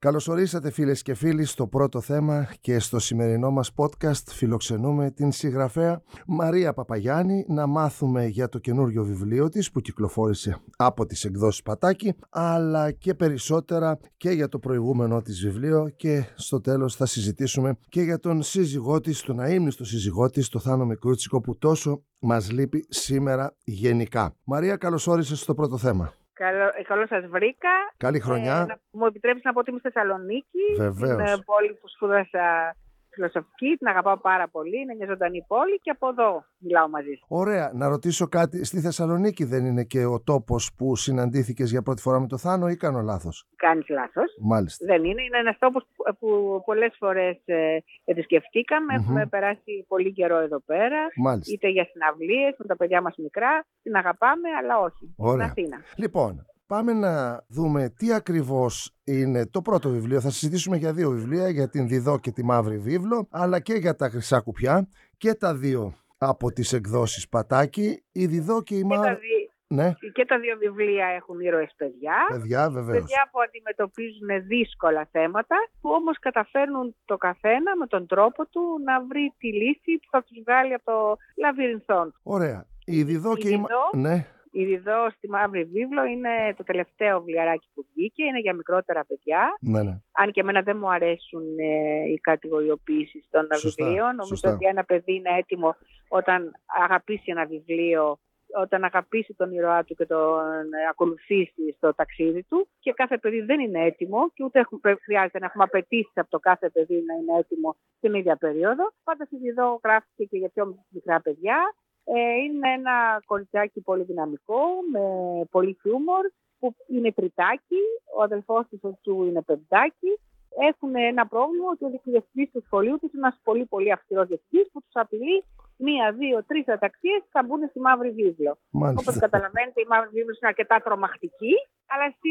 Καλώς ορίσατε φίλες και φίλοι στο πρώτο θέμα και στο σημερινό μας podcast φιλοξενούμε την συγγραφέα Μαρία Παπαγιάννη να μάθουμε για το καινούριο βιβλίο της που κυκλοφόρησε από τις εκδόσεις Πατάκη αλλά και περισσότερα και για το προηγούμενο της βιβλίο και στο τέλος θα συζητήσουμε και για τον σύζυγό της, τον αείμνηστο σύζυγό της, το Θάνο Μικρούτσικο που τόσο μας λείπει σήμερα γενικά. Μαρία καλώς όρισες στο πρώτο θέμα. Καλό, ε, καλώ σας βρήκα. Καλή χρονιά. Ε, μου επιτρέψεις να πω ότι είμαι στη Θεσσαλονίκη. Βεβαίως. Είναι πόλη που σπούδασα φιλοσοφική, την αγαπάω πάρα πολύ. Είναι μια ζωντανή πόλη και από εδώ μιλάω μαζί σου. Ωραία. Να ρωτήσω κάτι. Στη Θεσσαλονίκη δεν είναι και ο τόπος που συναντήθηκες για πρώτη φορά με το Θάνο ή κάνω λάθος; Κάνεις λάθος. Μάλιστα. Δεν είναι. Είναι ένας τόπος που πολλές φορές ε, επισκεφτήκαμε. Mm-hmm. Έχουμε περάσει πολύ καιρό εδώ πέρα. Μάλιστα. Είτε για συναυλίες με τα παιδιά μας μικρά. Την αγαπάμε, αλλά όχι. Ωραία. Στην Αθήνα. Λοιπόν, Πάμε να δούμε τι ακριβώς είναι το πρώτο βιβλίο. Θα συζητήσουμε για δύο βιβλία, για την Διδό και τη Μαύρη Βίβλο, αλλά και για τα Χρυσά Κουπιά και τα δύο από τις εκδόσεις Πατάκη, η Διδό και η Μαύρη... Δι... Ναι. Και τα δύο βιβλία έχουν ήρωες παιδιά. Παιδιά, βεβαίως. Παιδιά που αντιμετωπίζουν δύσκολα θέματα, που όμως καταφέρνουν το καθένα με τον τρόπο του να βρει τη λύση που θα τους βγάλει από το λαβυρινθόν. Ωραία. Η Διδό και η, η... Ναι. Η Ριδό στη Μαύρη Βίβλο είναι το τελευταίο βιβλιαράκι που βγήκε, είναι για μικρότερα παιδιά. Ναι, ναι. Αν και εμένα δεν μου αρέσουν ε, οι κατηγοριοποιήσει των Σωστά, βιβλίων. Νομίζω σωστά. ότι ένα παιδί είναι έτοιμο όταν αγαπήσει ένα βιβλίο, όταν αγαπήσει τον ήρωά του και τον ακολουθήσει στο ταξίδι του. Και κάθε παιδί δεν είναι έτοιμο και ούτε έχουμε, χρειάζεται να έχουμε απαιτήσεις από το κάθε παιδί να είναι έτοιμο στην ίδια περίοδο. Πάντα στη Ριδό γράφτηκε και για πιο μικρά παιδιά. Ε, είναι ένα κοριτσάκι πολύ δυναμικό, με πολύ χιούμορ, που είναι τριτάκι, ο αδελφός της του είναι πεντάκι. Έχουν ένα πρόβλημα ότι ο διοικητής του σχολείου τους είναι ένας πολύ πολύ αυστηρός διευθυντής που τους απειλεί μία, δύο, τρεις αταξίες θα μπουν στη μαύρη βίβλο. Όπως καταλαβαίνετε η μαύρη βίβλος είναι αρκετά τρομακτική, αλλά στη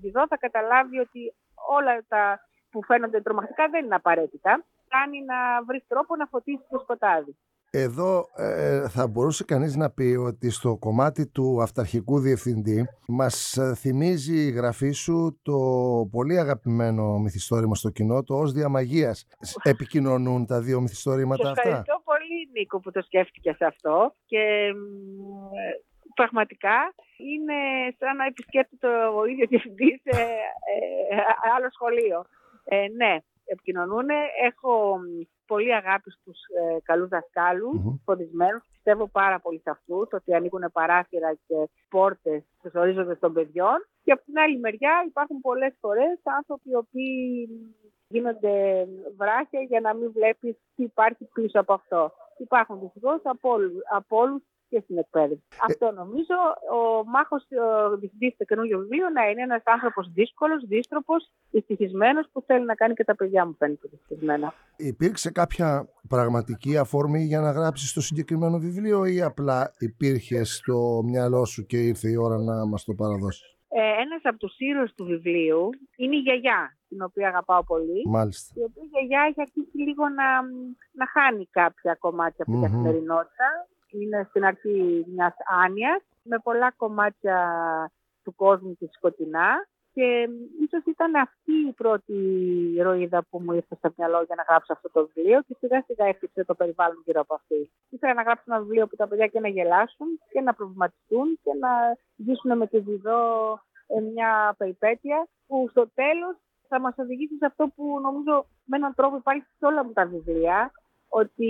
Διδό θα καταλάβει ότι όλα τα που φαίνονται τρομακτικά δεν είναι απαραίτητα. Κάνει να βρεις τρόπο να φωτίσεις το σκοτάδι. Εδώ ε, θα μπορούσε κανείς να πει ότι στο κομμάτι του αυταρχικού διευθυντή μας θυμίζει η γραφή σου το πολύ αγαπημένο μυθιστόρημα στο κοινό, το ως διαμαγείας. Επικοινωνούν τα δύο μυθιστόρηματα αυτά; Ευχαριστώ πολύ Νίκο που το σκέφτηκες αυτό και πραγματικά είναι σαν να επισκέπτεται ο ίδιος διευθυντής σε ε, άλλο σχολείο. Ε, ναι, επικοινωνούν. Έχω πολύ αγάπη στους ε, καλούς δασκάλους, mm-hmm. φωτισμένους. Πιστεύω πάρα πολύ σε αυτούς, ότι ανοίγουν παράθυρα και πόρτες στους ορίζοντες των παιδιών. Και από την άλλη μεριά υπάρχουν πολλές φορές άνθρωποι οι οποίοι γίνονται βράχια για να μην βλέπεις τι υπάρχει πίσω από αυτό. Υπάρχουν δυστυχώς από, από όλους και στην εκπαίδευση. Ε... Αυτό νομίζω ο μάχος διευθυντής του καινούργιου βιβλίου να είναι ένας άνθρωπος δύσκολος, δίστροπο, δυστυχισμένο που θέλει να κάνει και τα παιδιά μου φαίνεται δυστυχισμένα. Υπήρξε κάποια πραγματική αφορμή για να γράψεις το συγκεκριμένο βιβλίο ή απλά υπήρχε στο μυαλό σου και ήρθε η ώρα να μας το παραδώσεις; Ε, ένας από τους ήρωες του βιβλίου είναι η γιαγιά, την οποία αγαπάω πολύ. Μάλιστα. Η οποία η γιαγιά έχει αρχίσει λίγο να, να χάνει κάποια κομμάτια από την mm-hmm. καθημερινότητα είναι στην αρχή μιας άνοιας με πολλά κομμάτια του κόσμου της σκοτεινά και ίσως ήταν αυτή η πρώτη ηρωίδα που μου ήρθε στο μυαλό για να γράψω αυτό το βιβλίο και σιγά σιγά έφτιαξε το περιβάλλον γύρω από αυτή. Ήθελα να γράψω ένα βιβλίο που τα παιδιά και να γελάσουν και να προβληματιστούν και να ζήσουν με τη βιδό μια περιπέτεια που στο τέλος θα μας οδηγήσει σε αυτό που νομίζω με έναν τρόπο υπάρχει σε όλα μου τα βιβλία ότι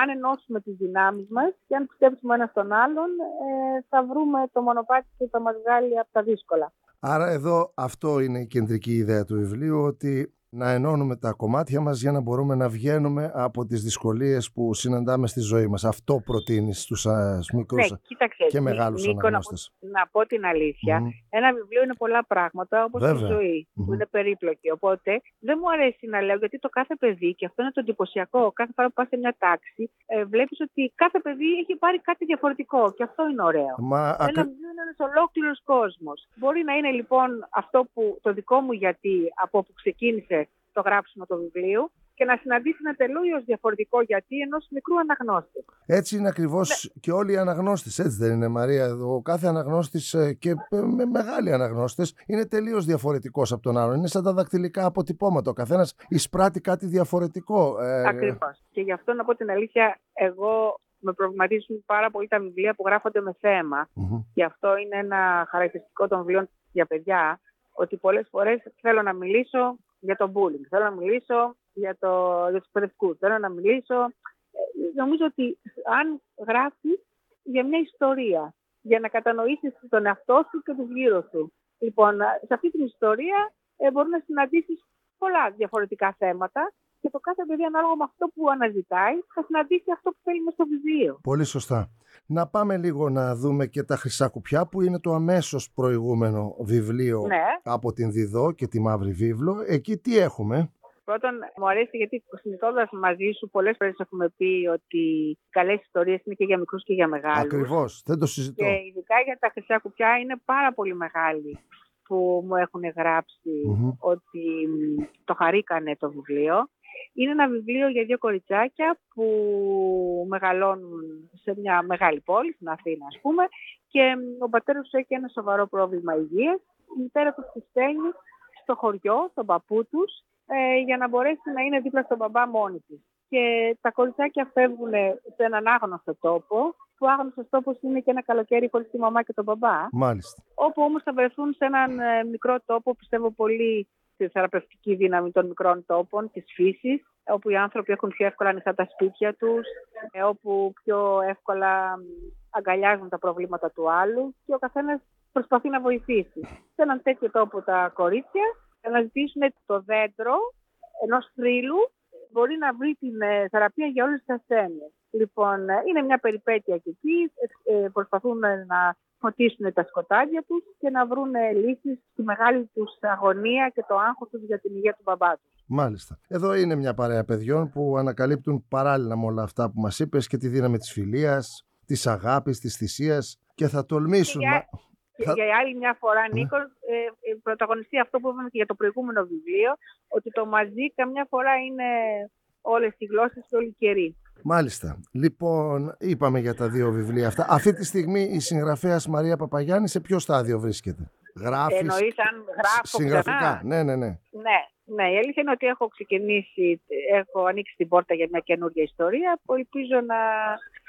αν ενώσουμε τις δυνάμεις μας και αν πιστέψουμε ένα στον άλλον, ε, θα βρούμε το μονοπάτι που θα μας βγάλει από τα δύσκολα. Άρα εδώ αυτό είναι η κεντρική ιδέα του βιβλίου, ότι να ενώνουμε τα κομμάτια μας για να μπορούμε να βγαίνουμε από τις δυσκολίες που συναντάμε στη ζωή μας. Αυτό προτείνεις στους μικρούς ναι, κοίταξε, και μεγάλους Νίκο, αναγνώστες. Να, να πω την αλήθεια, mm. ένα βιβλίο είναι πολλά πράγματα όπως Βέβαια. η ζωή mm-hmm. που είναι περίπλοκη. Οπότε δεν μου αρέσει να λέω γιατί το κάθε παιδί, και αυτό είναι το εντυπωσιακό, κάθε φορά που πας σε μια τάξη, ε, βλέπεις ότι κάθε παιδί έχει πάρει κάτι διαφορετικό και αυτό είναι ωραίο. Μα, ένα ακα... βιβλίο είναι ένας ολόκληρος κόσμος. Μπορεί να είναι λοιπόν αυτό που το δικό μου γιατί από όπου ξεκίνησε το γράψιμο του βιβλίου, και να συναντήσει ένα τελείως διαφορετικό γιατί ενός μικρού αναγνώστη. Έτσι είναι ακριβώς ναι. και όλοι οι αναγνώστες. Έτσι δεν είναι, Μαρία. Ο κάθε αναγνώστης ε, και με μεγάλοι αναγνώστες είναι τελείως διαφορετικός από τον άλλον. Είναι σαν τα δακτυλικά αποτυπώματα. Ο καθένας εισπράττει κάτι διαφορετικό. Ε, Ακριβώς. Και γι' αυτό να πω την αλήθεια, εγώ με προβληματίζουν πάρα πολύ τα βιβλία που γράφονται με θέμα. Mm-hmm. Γι' αυτό είναι ένα χαρακτηριστικό των βιβλίων για παιδιά, ότι πολλές φορές θέλω να μιλήσω για το bullying, θέλω να μιλήσω για, το, για τους παιδευκούς, θέλω να μιλήσω. Ε, νομίζω ότι αν γράφεις για μια ιστορία, για να κατανοήσεις τον εαυτό σου και τους γύρω σου. Λοιπόν, σε αυτή την ιστορία ε, μπορεί να συναντήσεις πολλά διαφορετικά θέματα και το κάθε παιδί ανάλογα με αυτό που αναζητάει θα συναντήσει αυτό που θέλει στο βιβλίο. Πολύ σωστά. Να πάμε λίγο να δούμε και τα Χρυσά Κουπιά που είναι το αμέσως προηγούμενο βιβλίο ναι. από την Διδό και τη Μαύρη Βίβλο. Εκεί τι έχουμε; Πρώτον, μου αρέσει γιατί συζητώντα μαζί σου, πολλές φορές έχουμε πει ότι οι καλές ιστορίες είναι και για μικρούς και για μεγάλους. Ακριβώς, δεν το συζητώ. Και ειδικά για τα χρυσά κουπιά είναι πάρα πολύ μεγάλη που μου έχουν ότι το χαρήκανε το βιβλίο. Είναι ένα βιβλίο για δύο κοριτσάκια που μεγαλώνουν σε μια μεγάλη πόλη, στην Αθήνα ας πούμε, και ο πατέρας τους έχει ένα σοβαρό πρόβλημα υγείας. Η μητέρα τους τη στέλνει στο χωριό, στον παππού τους, ε, για να μπορέσει να είναι δίπλα στον μπαμπά μόνη της. Και τα κοριτσάκια φεύγουν σε έναν άγνωστο τόπο, που άγνωστος τόπος είναι και ένα καλοκαίρι χωρίς τη μαμά και τον μπαμπά. Μάλιστα. Όπου όμως θα βρεθούν σε έναν ε, μικρό τόπο, πιστεύω πολύ στη θεραπευτική δύναμη των μικρών τόπων, της φύσης, όπου οι άνθρωποι έχουν πιο εύκολα ανοιχτά τα σπίτια τους, ε, όπου πιο εύκολα αγκαλιάζουν τα προβλήματα του άλλου και ο καθένας προσπαθεί να βοηθήσει. Σε έναν τέτοιο τόπο τα κορίτσια αναζητήσουν το δέντρο ενός θρύλου μπορεί να βρει την ε, θεραπεία για όλες τις ασθένειες. Λοιπόν, ε, είναι μια περιπέτεια και εκεί. Προσπαθούν να φωτίσουν τα σκοτάδια τους και να βρουν λύσεις στη μεγάλη τους αγωνία και το άγχος τους για την υγεία του μπαμπά τους. Μάλιστα. Εδώ είναι μια παρέα παιδιών που ανακαλύπτουν παράλληλα με όλα αυτά που μας είπες και τη δύναμη της φιλίας, της αγάπης, της θυσίας και θα τολμήσουν... Για, θα... για άλλη μια φορά, ναι. Νίκος, ε, ε, πρωταγωνιστεί αυτό που είπαμε και για το προηγούμενο βιβλίο, ότι το μαζί καμιά φορά είναι όλες οι γλώσσες και όλοι οι καιροί. Μάλιστα. Λοιπόν, είπαμε για τα δύο βιβλία αυτά. Αυτή τη στιγμή η συγγραφέας Μαρία Παπαγιάννη σε ποιο στάδιο βρίσκεται; Γράφεις. Εννοείς αν γράφω Συγγραφικά. Ξανά; Ναι, ναι, ναι. Ναι, ναι. Η αλήθεια είναι ότι έχω ξεκινήσει, έχω ανοίξει την πόρτα για μια καινούργια ιστορία που ελπίζω να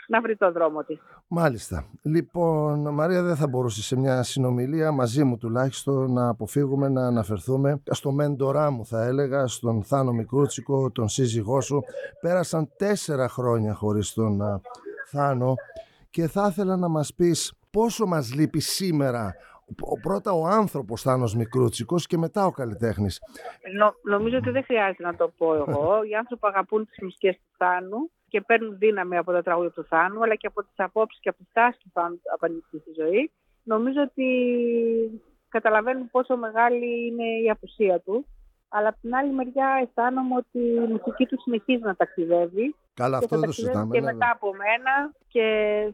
να βρει το δρόμο της. Μάλιστα. Λοιπόν, Μαρία, δεν θα μπορούσε σε μια συνομιλία μαζί μου τουλάχιστον να αποφύγουμε να αναφερθούμε στο μέντορά μου θα έλεγα, στον Θάνο Μικρούτσικο, τον σύζυγό σου. Πέρασαν τέσσερα χρόνια χωρίς τον Θάνο και θα ήθελα να μας πεις πόσο μας λείπει σήμερα πρώτα ο άνθρωπος Θάνος Μικρούτσικος και μετά ο καλλιτέχνης. Νο, νομίζω ότι δεν χρειάζεται να το πω εγώ. Οι άνθρωποι αγαπούν τις μουσικές του Θάνου και παίρνουν δύναμη από τα τραγούδια του Θάνου, αλλά και από τις απόψεις και από τις τάσεις του Θάνου απέναντι στη ζωή. Νομίζω ότι καταλαβαίνουν πόσο μεγάλη είναι η απουσία του. Αλλά από την άλλη μεριά αισθάνομαι ότι η μουσική του συνεχίζει να ταξιδεύει. Καλά, αυτό δεν το συζητάμε. Και μετά από μένα και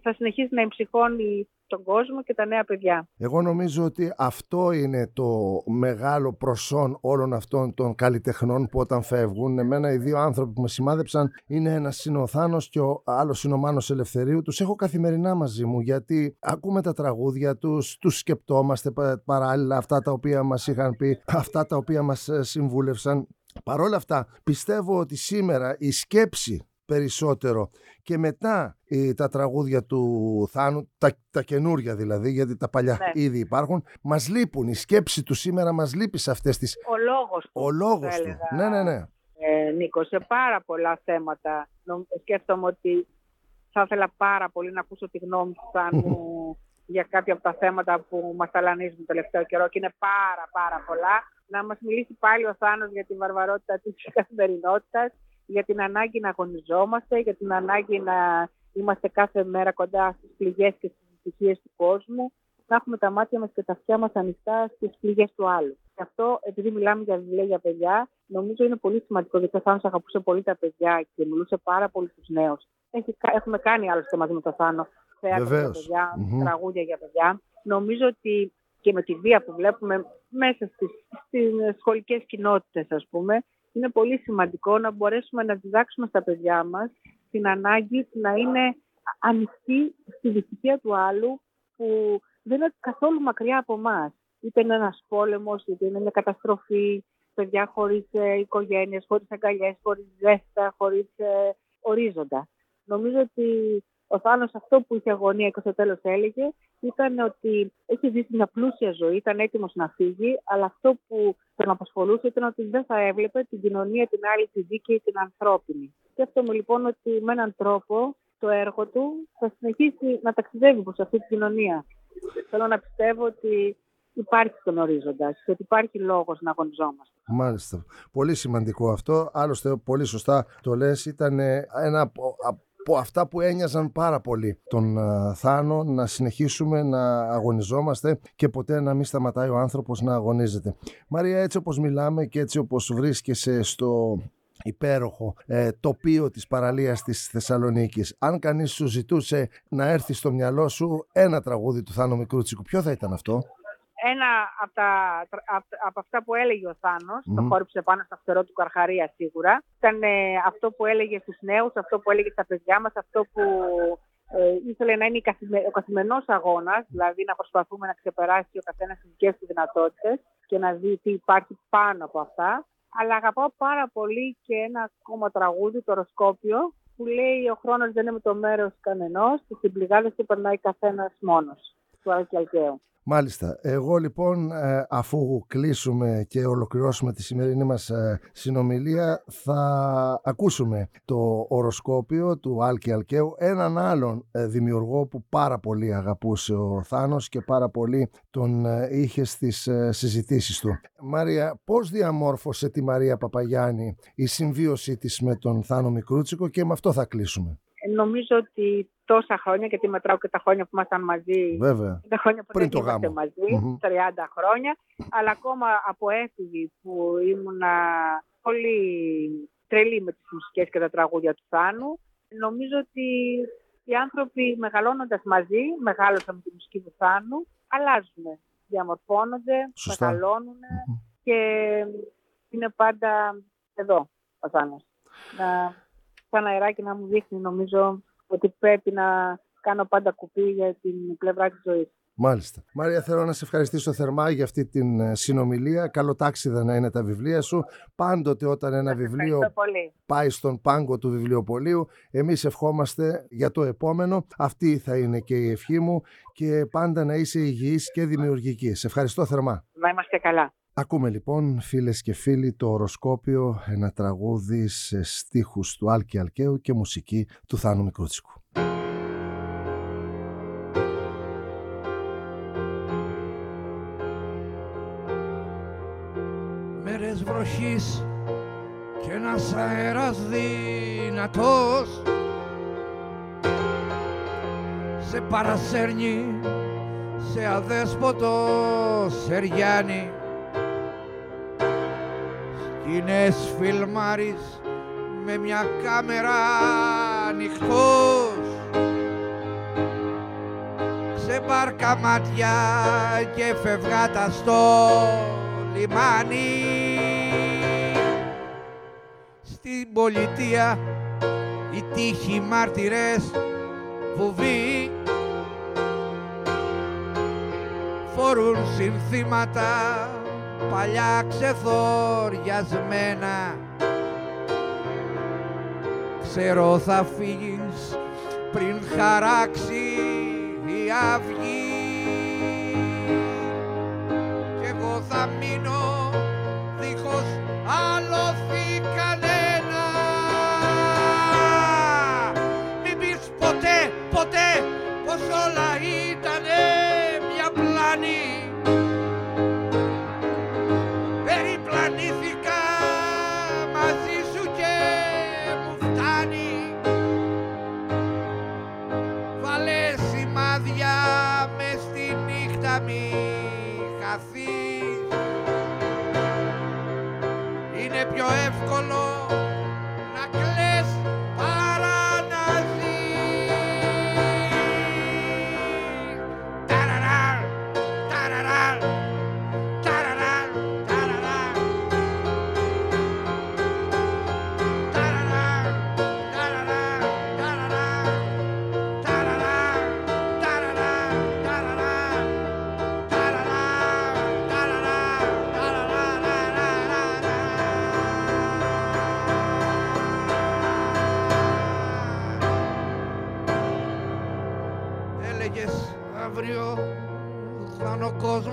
θα συνεχίσει να εμψυχώνει τον κόσμο και τα νέα παιδιά. Εγώ νομίζω ότι αυτό είναι το μεγάλο προσόν όλων αυτών των καλλιτεχνών που όταν φεύγουν, εμένα οι δύο άνθρωποι που με σημάδεψαν είναι ένας είναι ο Θάνος και ο άλλος είναι ο Μάνος Ελευθερίου. Τους έχω καθημερινά μαζί μου γιατί ακούμε τα τραγούδια τους, τους σκεπτόμαστε παράλληλα αυτά τα οποία μας είχαν πει, αυτά τα οποία μας ε, συμβούλευσαν. Παρ' όλα αυτά πιστεύω ότι σήμερα η σκέψη περισσότερο. Και μετά ε, τα τραγούδια του Θάνου, τα, τα καινούρια δηλαδή, γιατί τα παλιά ναι. ήδη υπάρχουν, μας λείπουν. Η σκέψη του σήμερα μας λείπει σε αυτές τις... Ο λόγος του. Ο λόγος του. Ναι, ναι, ναι. Ε, Νίκο, σε πάρα πολλά θέματα σκέφτομαι ότι θα ήθελα πάρα πολύ να ακούσω τη γνώμη του Θάνου για κάποια από τα θέματα που μας ταλανίζουν το τελευταίο καιρό και είναι πάρα πάρα πολλά. Να μας μιλήσει πάλι ο Θάνος για τη βαρβαρότητα της καθημερινότητας για την ανάγκη να αγωνιζόμαστε, για την ανάγκη να είμαστε κάθε μέρα κοντά στις πληγές και στις δυστυχίες του κόσμου, να έχουμε τα μάτια μας και τα αυτιά μας ανοιχτά στις πληγές του άλλου. Και αυτό, επειδή μιλάμε για βιβλία για παιδιά, νομίζω είναι πολύ σημαντικό, γιατί ο Θάνος αγαπούσε πολύ τα παιδιά και μιλούσε πάρα πολύ στους νέους. Έχουμε κάνει άλλωστε μαζί με τον Θάνο θέατρο για παιδιά, mm-hmm. τραγούδια για παιδιά. Νομίζω ότι και με τη βία που βλέπουμε μέσα στις, στις σχολικές κοινότητες, ας πούμε, είναι πολύ σημαντικό να μπορέσουμε να διδάξουμε στα παιδιά μας την ανάγκη να είναι ανοιχτή στη δυστυχία του άλλου που δεν είναι καθόλου μακριά από εμάς. Είτε είναι ένας πόλεμος, είτε είναι μια καταστροφή, παιδιά χωρίς ε, οικογένειες, χωρίς αγκαλιές, χωρίς ζέστα, χωρίς ε, ορίζοντα. Νομίζω ότι ο Θάνος αυτό που είχε αγωνία και στο τέλος έλεγε ήταν ότι έχει ζήσει μια πλούσια ζωή, ήταν έτοιμος να φύγει, αλλά αυτό που τον απασχολούσε ήταν ότι δεν θα έβλεπε την κοινωνία την άλλη, τη δίκαιη, την ανθρώπινη. Σκέφτομαι λοιπόν ότι με έναν τρόπο το έργο του θα συνεχίσει να ταξιδεύει προς αυτή την κοινωνία. Θέλω να πιστεύω ότι υπάρχει στον ορίζοντα και ότι υπάρχει λόγος να αγωνιζόμαστε. Μάλιστα. Πολύ σημαντικό αυτό. Άλλωστε, πολύ σωστά το λες, ήταν ένα από αυτά που ένοιαζαν πάρα πολύ τον uh, Θάνο να συνεχίσουμε να αγωνιζόμαστε και ποτέ να μην σταματάει ο άνθρωπος να αγωνίζεται. Μαρία, έτσι όπως μιλάμε και έτσι όπως βρίσκεσαι στο υπέροχο ε, τοπίο της παραλίας της Θεσσαλονίκης. Αν κανείς σου ζητούσε να έρθει στο μυαλό σου ένα τραγούδι του Θάνο Μικρούτσικου, ποιο θα ήταν αυτό; Ένα από, τα, από αυτά που έλεγε ο Θάνος, mm. το χόρυψε πάνω στο φτερό του Καρχαρία σίγουρα, ήταν ε, αυτό που έλεγε στους νέους, αυτό που έλεγε στα παιδιά μας, αυτό που ε, ήθελε να είναι ο καθημερινός αγώνας, δηλαδή να προσπαθούμε να ξεπεράσει ο καθένας τις δικές του δυνατότητες και να δει τι υπάρχει πάνω από αυτά αλλά αγαπάω πάρα πολύ και ένα ακόμα τραγούδι, το οροσκόπιο, που λέει «Ο χρόνος δεν είναι με το μέρος κανενός και στην πληγάδα του περνάει καθένας μόνος» του Αλκιαλκαίου. Μάλιστα. Εγώ λοιπόν ε, αφού κλείσουμε και ολοκληρώσουμε τη σημερινή μας ε, συνομιλία θα ακούσουμε το οροσκόπιο του Άλκη Αλκαίου έναν άλλον ε, δημιουργό που πάρα πολύ αγαπούσε ο Θάνος και πάρα πολύ τον είχε στις συζητήσεις του. Μαρία, πώς διαμόρφωσε τη Μαρία Παπαγιάννη η συμβίωσή της με τον Θάνο Μικρούτσικο και με αυτό θα κλείσουμε. Νομίζω ότι τόσα χρόνια, γιατί μετράω και τα χρόνια που ήμασταν μαζί. Βέβαια. Τα χρόνια που Πριν το γάμο. μαζί, 30 χρόνια. Αλλά ακόμα από έφηβη που ήμουνα πολύ τρελή με τις μουσικές και τα τραγούδια του Θάνου. Νομίζω ότι οι άνθρωποι μεγαλώνοντας μαζί, μεγάλωσαν με τη μουσική του Θάνου, αλλάζουν, διαμορφώνονται, μεγαλώνουν και είναι πάντα εδώ ο Θάνος. Να, σαν αεράκι να μου δείχνει νομίζω ότι πρέπει να κάνω πάντα κουπί για την πλευρά της ζωής. Μάλιστα. Μάρια, θέλω να σε ευχαριστήσω θερμά για αυτή την ε, συνομιλία. Καλό τάξιδα να είναι τα βιβλία σου. Πάντοτε όταν ένα βιβλίο πάει στον πάγκο του βιβλιοπολίου, εμείς ευχόμαστε για το επόμενο. Αυτή θα είναι και η ευχή μου και πάντα να είσαι υγιής και δημιουργική. Σε ευχαριστώ θερμά. Να είμαστε καλά. Ακούμε λοιπόν φίλες και φίλοι το οροσκόπιο, ένα τραγούδι σε στίχους του Άλκη Αλκαίου και μουσική του Θάνου Μικρούτσικου. Μέρες βροχής και ένας αέρας δυνατός σε παρασέρνει σε αδέσποτο σεριάνι είναι φιλμάρης με μια κάμερα ανοιχτός. Σε μπάρκα μάτια και φευγάτα στο λιμάνι. Στην πολιτεία οι τύχοι μάρτυρες βουβοί φορούν συνθήματα παλιά ξεθοριασμένα. Ξέρω θα φύγεις πριν χαράξει η αυγή. Και εγώ θα μείνω δίχως άλλο κανένα μην πεις ποτέ, ποτέ πως όλα ήτανε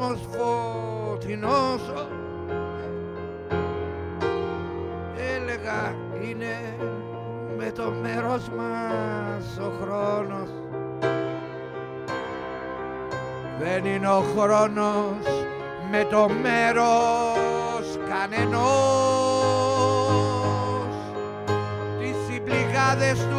κόσμος φωτεινός. Έλεγα είναι με το μέρος μας ο χρόνος δεν είναι ο χρόνος με το μέρος κανενός. Τις συμπληγάδες του